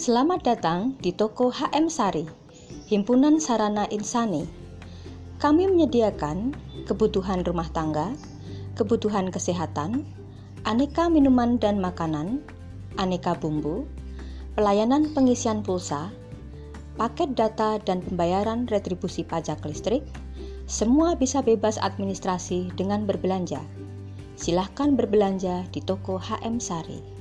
Selamat datang di toko HM Sari, Himpunan Sarana Insani. Kami menyediakan kebutuhan rumah tangga, kebutuhan kesehatan, aneka minuman dan makanan, aneka bumbu, pelayanan pengisian pulsa, paket data dan pembayaran retribusi pajak listrik, semua bisa bebas administrasi dengan berbelanja. Silahkan berbelanja di toko HM Sari.